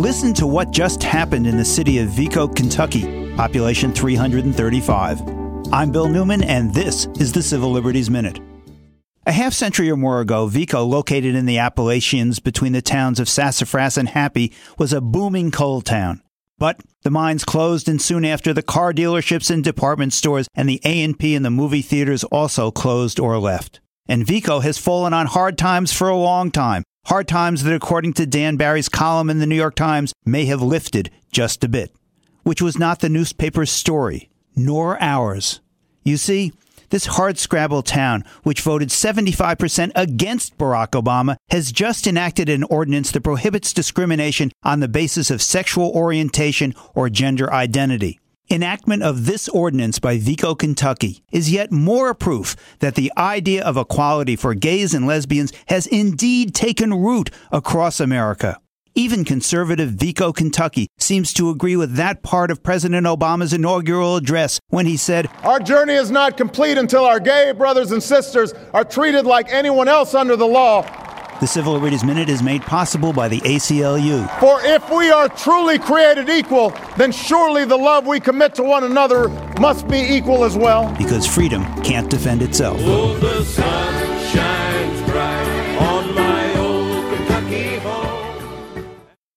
Listen to what just happened in the city of Vicco, Kentucky, population 335. I'm Bill Newman, and this is the Civil Liberties Minute. A half century or more ago, Vicco, located in the Appalachians between the towns of Sassafras and Happy, was a booming coal town. But the mines closed, and soon after, the car dealerships and department stores and the A&P and the movie theaters also closed or left. And Vicco has fallen on hard times for a long time. Hard times that, according to Dan Barry's column in the New York Times, may have lifted just a bit. Which was not the newspaper's story, nor ours. You see, this hardscrabble town, which voted 75% against Barack Obama, has just enacted an ordinance that prohibits discrimination on the basis of sexual orientation or gender identity. Enactment of this ordinance by Vicco, Kentucky is yet more proof that the idea of equality for gays and lesbians has indeed taken root across America. Even conservative Vicco, Kentucky seems to agree with that part of President Obama's inaugural address when he said, Our journey is not complete until our gay brothers and sisters are treated like anyone else under the law. The Civil Liberties Minute is made possible by the ACLU. For if we are truly created equal, then surely the love we commit to one another must be equal as well. Because freedom can't defend itself. Oh,